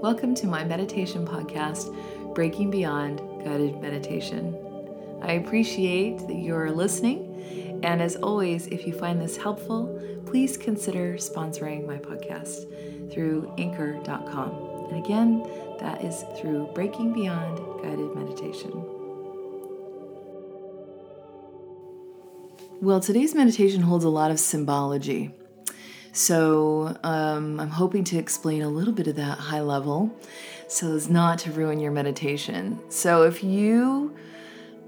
Welcome to my meditation podcast, Breaking Beyond Guided Meditation. I appreciate that you're listening, and as always, if you find this helpful, please consider sponsoring my podcast through anchor.com. And again, that is through Breaking Beyond Guided Meditation. Well, today's meditation holds a lot of symbology. So um, I'm hoping to explain a little bit of that high level so as not to ruin your meditation. So if you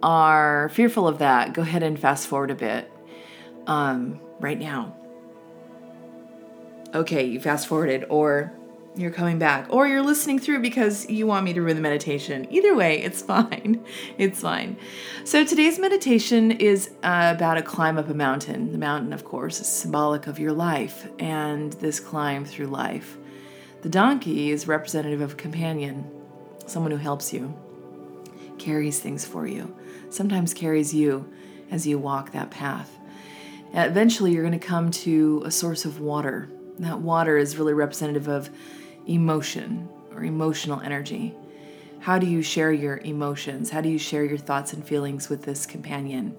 are fearful of that, go ahead and fast forward a bit um, right now. Okay, you fast forwarded, or you're coming back, or you're listening through because you want me to ruin the meditation. Either way, it's fine. It's fine. So today's meditation is uh, about a climb up a mountain. The mountain, of course, is symbolic of your life and this climb through life. The donkey is representative of a companion, someone who helps you, carries things for you, sometimes carries you as you walk that path. Eventually, you're going to come to a source of water. That water is really representative of emotion or emotional energy. How do you share your emotions? How do you share your thoughts and feelings with this companion?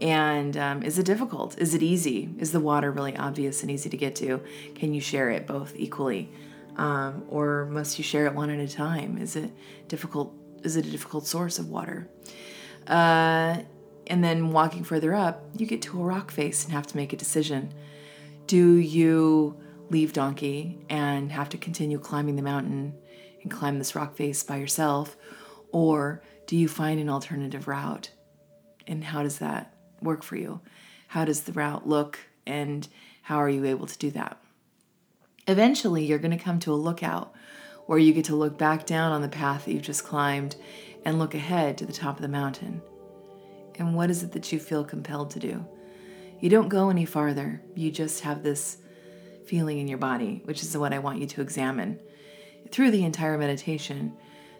And um, is it difficult? Is it easy? Is the water really obvious and easy to get to? Can you share it both equally? Um, or must you share it one at a time? Is it difficult? Is it a difficult source of water? Uh, and then walking further up, you get to a rock face and have to make a decision. Do you leave Donkey and have to continue climbing the mountain and climb this rock face by yourself? Or do you find an alternative route? And how does that work for you? How does the route look? And how are you able to do that? Eventually, you're going to come to a lookout where you get to look back down on the path that you've just climbed and look ahead to the top of the mountain. And what is it that you feel compelled to do? You don't go any farther. You just have this feeling in your body, which is what I want you to examine through the entire meditation.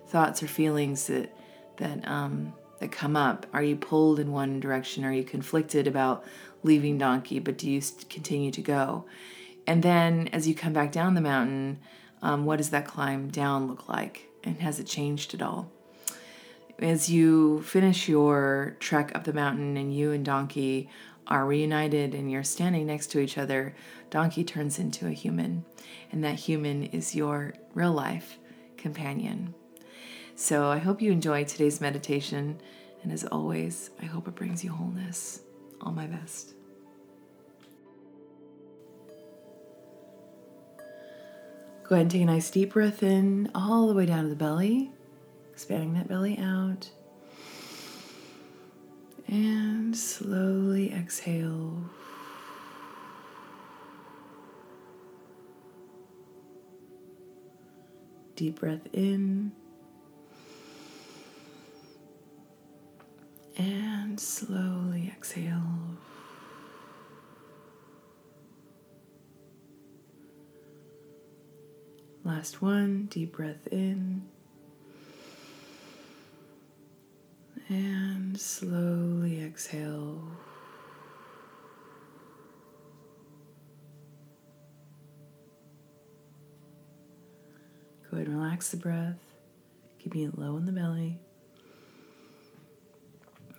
Thoughts or feelings that that um, that come up. Are you pulled in one direction? Are you conflicted about leaving Donkey, but do you continue to go? And then as you come back down the mountain, um, what does that climb down look like? And has it changed at all? As you finish your trek up the mountain and you and Donkey are reunited and you're standing next to each other, Donkey turns into a human, and that human is your real life companion. So I hope you enjoy today's meditation, and as always, I hope it brings you wholeness. All my best. Go ahead and take a nice deep breath in all the way down to the belly, expanding that belly out. And slowly exhale. Deep breath in. And slowly exhale. Last one, deep breath in. And slowly exhale. Go ahead and relax the breath, keeping it low in the belly.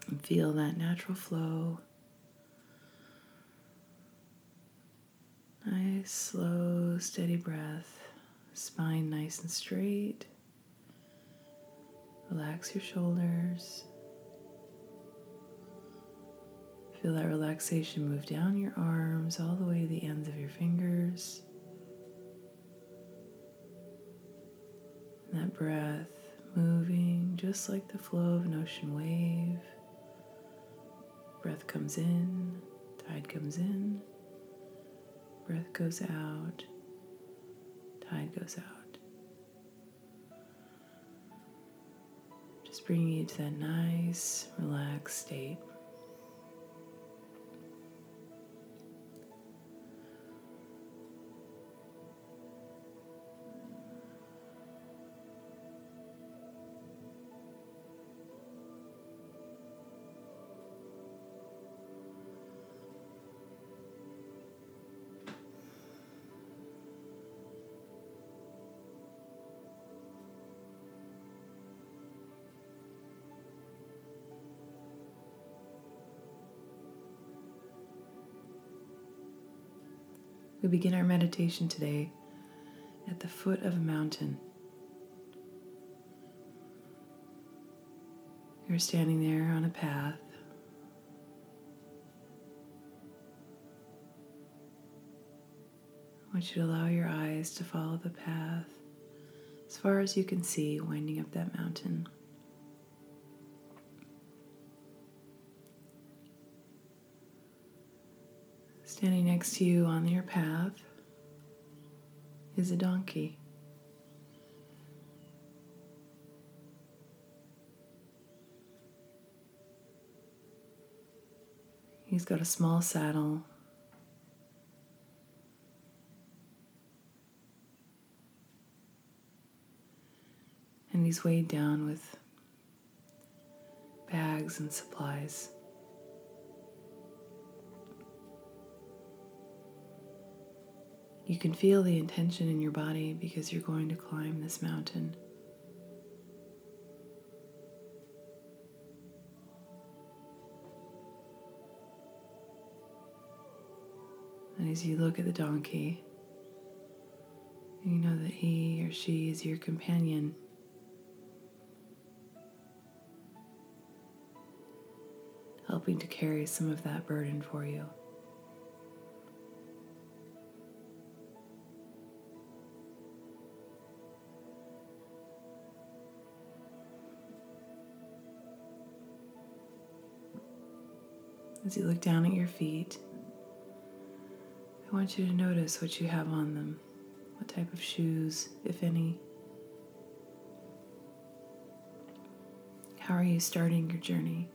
And feel that natural flow. Nice, slow, steady breath. Spine nice and straight. Relax your shoulders. Feel that relaxation move down your arms all the way to the ends of your fingers. That breath moving just like the flow of an ocean wave. Breath comes in, tide comes in, breath goes out, tide goes out. Just bringing you to that nice, relaxed state. We begin our meditation today at the foot of a mountain. You're standing there on a path. I want you to allow your eyes to follow the path as far as you can see winding up that mountain. Standing next to you on your path is a donkey. He's got a small saddle. And he's weighed down with bags and supplies. You can feel the intention in your body because you're going to climb this mountain. And as you look at the donkey, you know that he or she is your companion. Helping to carry some of that burden for you. As you look down at your feet, I want you to notice what you have on them, what type of shoes, if any. How are you starting your journey?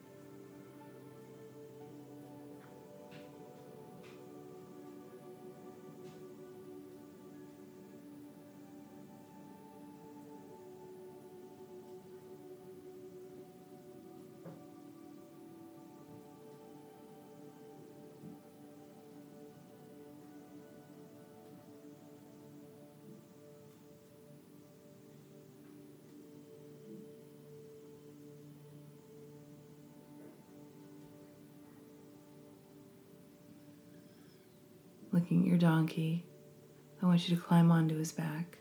Looking at your donkey, I want you to climb onto his back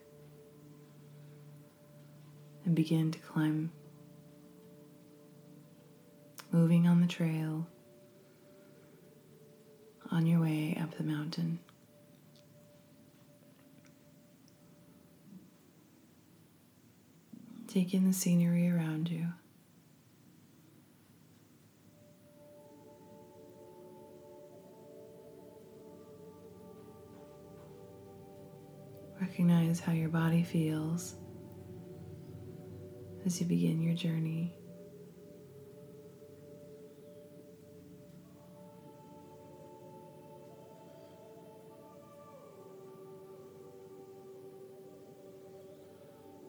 and begin to climb, moving on the trail on your way up the mountain. Take in the scenery around you. Recognize how your body feels as you begin your journey.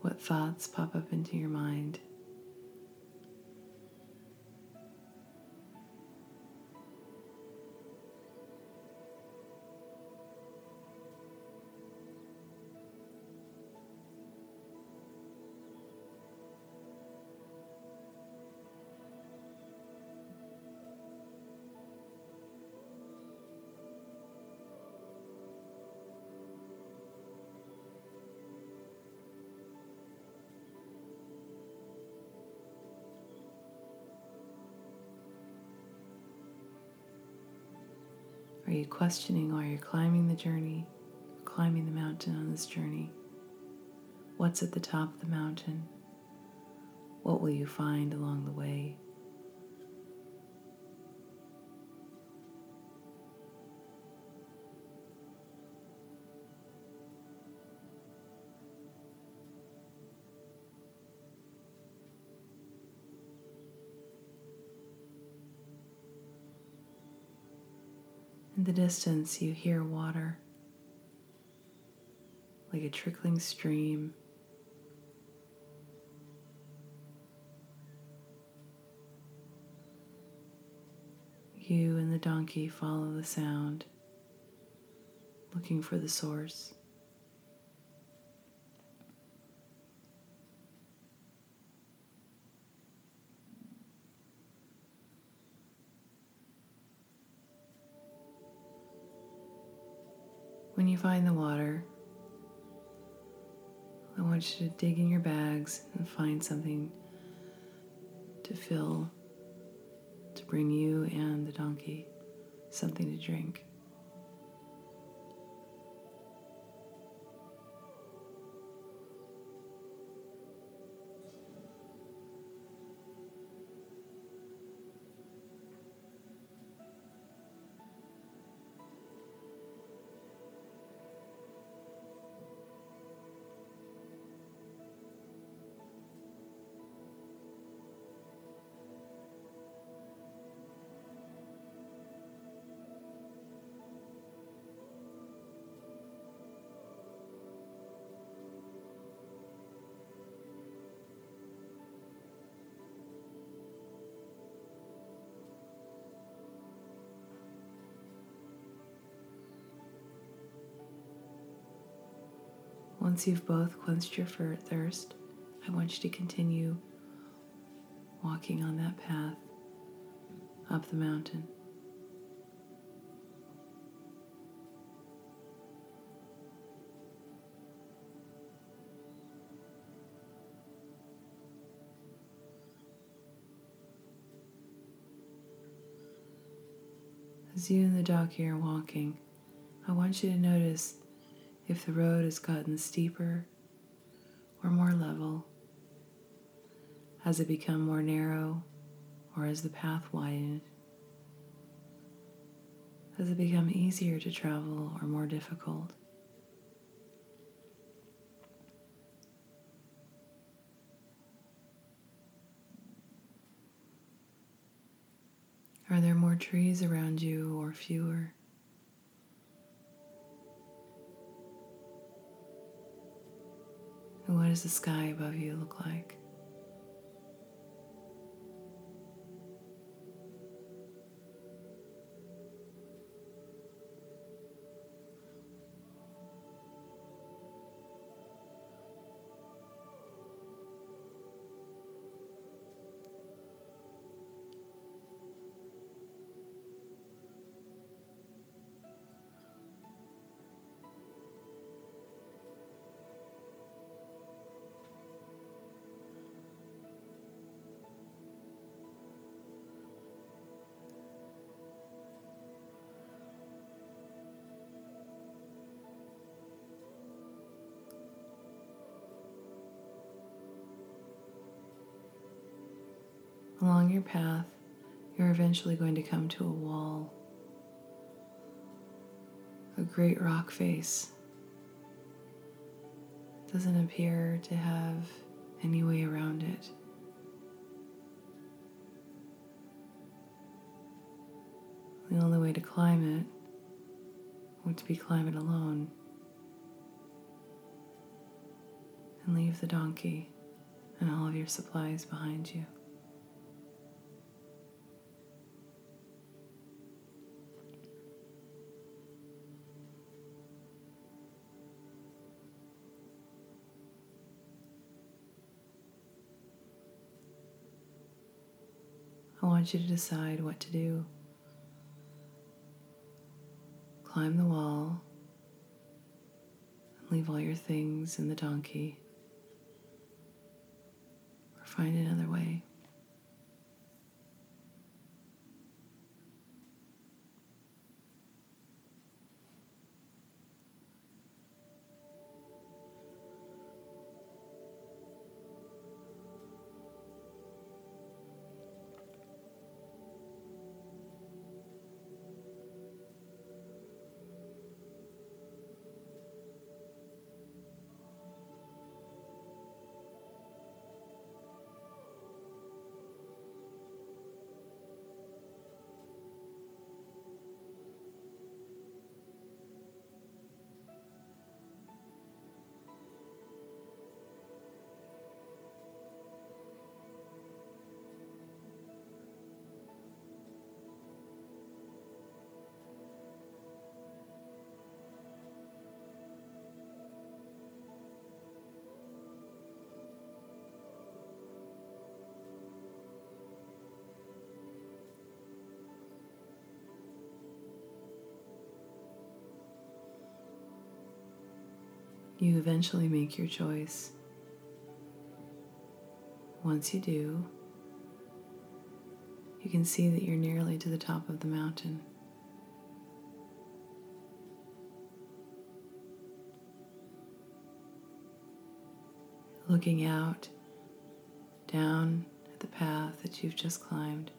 What thoughts pop up into your mind? You questioning while you're climbing the journey, climbing the mountain on this journey? What's at the top of the mountain? What will you find along the way? In the distance, you hear water like a trickling stream. You and the donkey follow the sound, looking for the source. When you find the water, I want you to dig in your bags and find something to fill to bring you and the donkey something to drink. Once you've both quenched your thirst, I want you to continue walking on that path up the mountain. As you and the donkey are walking, I want you to notice if the road has gotten steeper or more level? Has it become more narrow or has the path widened? Has it become easier to travel or more difficult? Are there more trees around you or fewer? What does the sky above you look like? Along your path, you're eventually going to come to a wall, a great rock face. Doesn't appear to have any way around it. The only way to climb it would be climb it alone and leave the donkey and all of your supplies behind you. I want you to decide what to do. Climb the wall and leave all your things in the donkey, or find another way. You eventually make your choice. Once you do, you can see that you're nearly to the top of the mountain. Looking out down at the path that you've just climbed.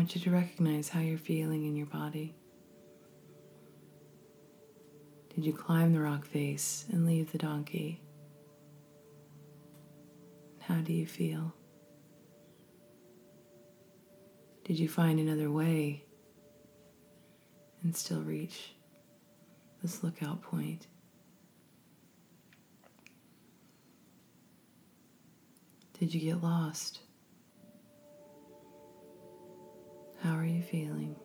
Want you to recognize how you're feeling in your body. Did you climb the rock face and leave the donkey? How do you feel? Did you find another way and still reach this lookout point? Did you get lost? How are you feeling?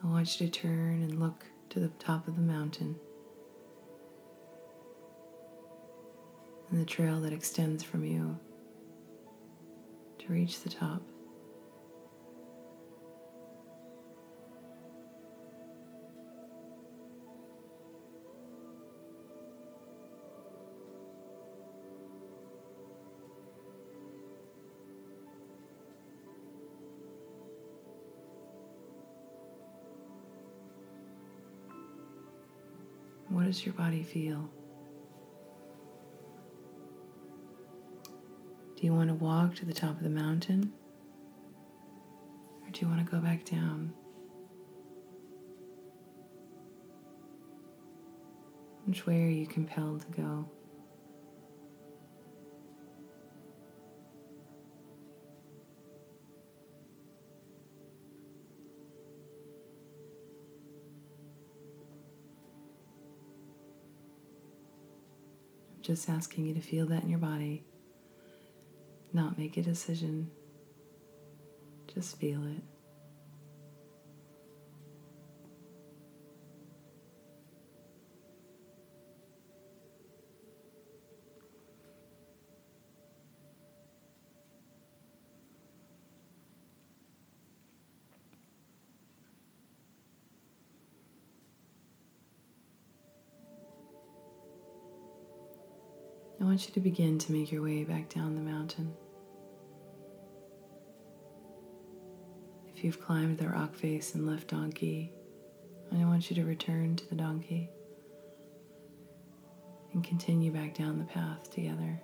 I want you to turn and look to the top of the mountain trail that extends from you to reach the top. What does your body feel? You want to walk to the top of the mountain? Or do you want to go back down? Which way are you compelled to go? I'm just asking you to feel that in your body, not make a decision. Just feel it. I want you to begin to make your way back down the mountain. If you've climbed the rock face and left donkey, I want you to return to the donkey and continue back down the path together.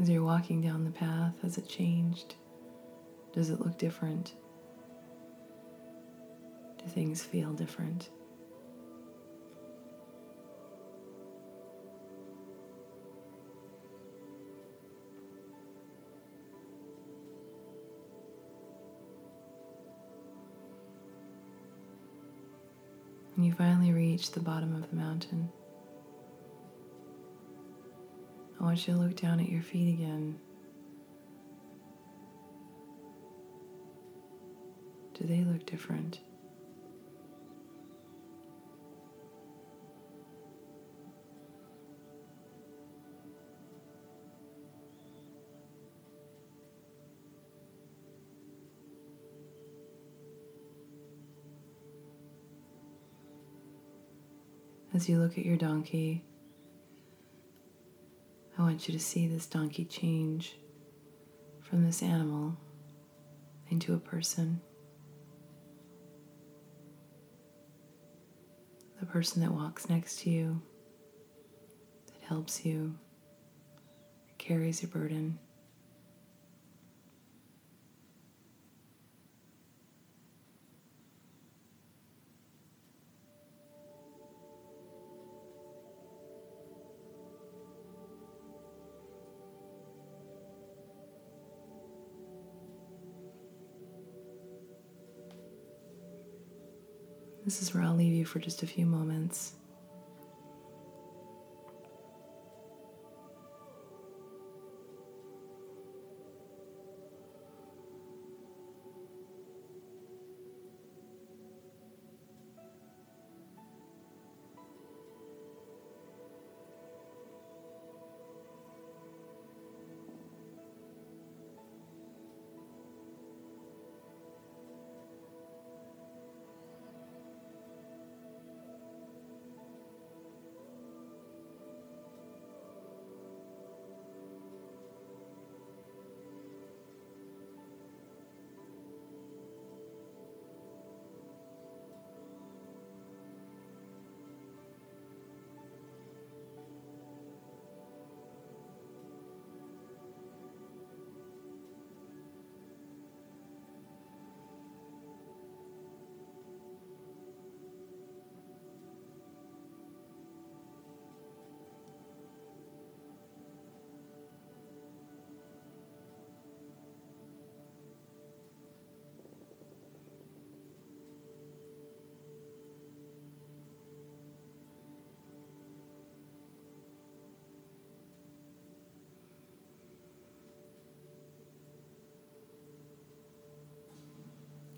As you're walking down the path, has it changed? Does it look different? Do things feel different? And you finally reach the bottom of the mountain. Want you to look down at your feet again. Do they look different? As you look at your donkey, I want you to see this donkey change from this animal into a person. The person that walks next to you, that helps you, carries your burden. This is where I'll leave you for just a few moments.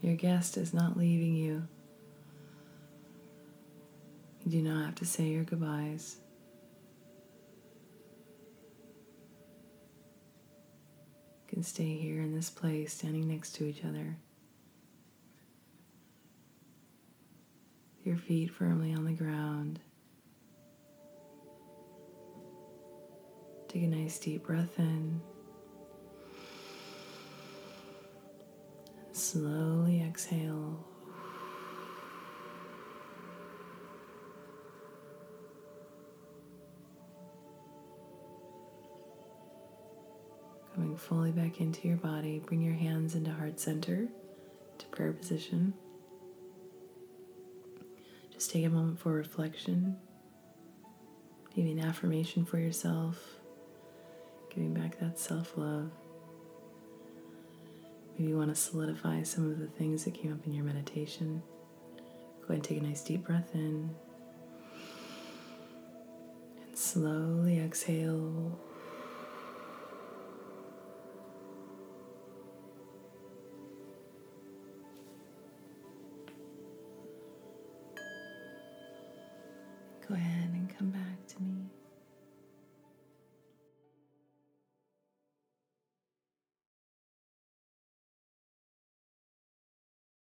Your guest is not leaving you. You do not have to say your goodbyes. You can stay here in this place, standing next to each other. Your feet firmly on the ground. Take a nice deep breath in. Slowly exhale. Coming fully back into your body, bring your hands into heart center to prayer position. Just take a moment for reflection, maybe an affirmation for yourself, giving back that self love. Maybe you want to solidify some of the things that came up in your meditation. Go ahead and take a nice deep breath in. And slowly exhale.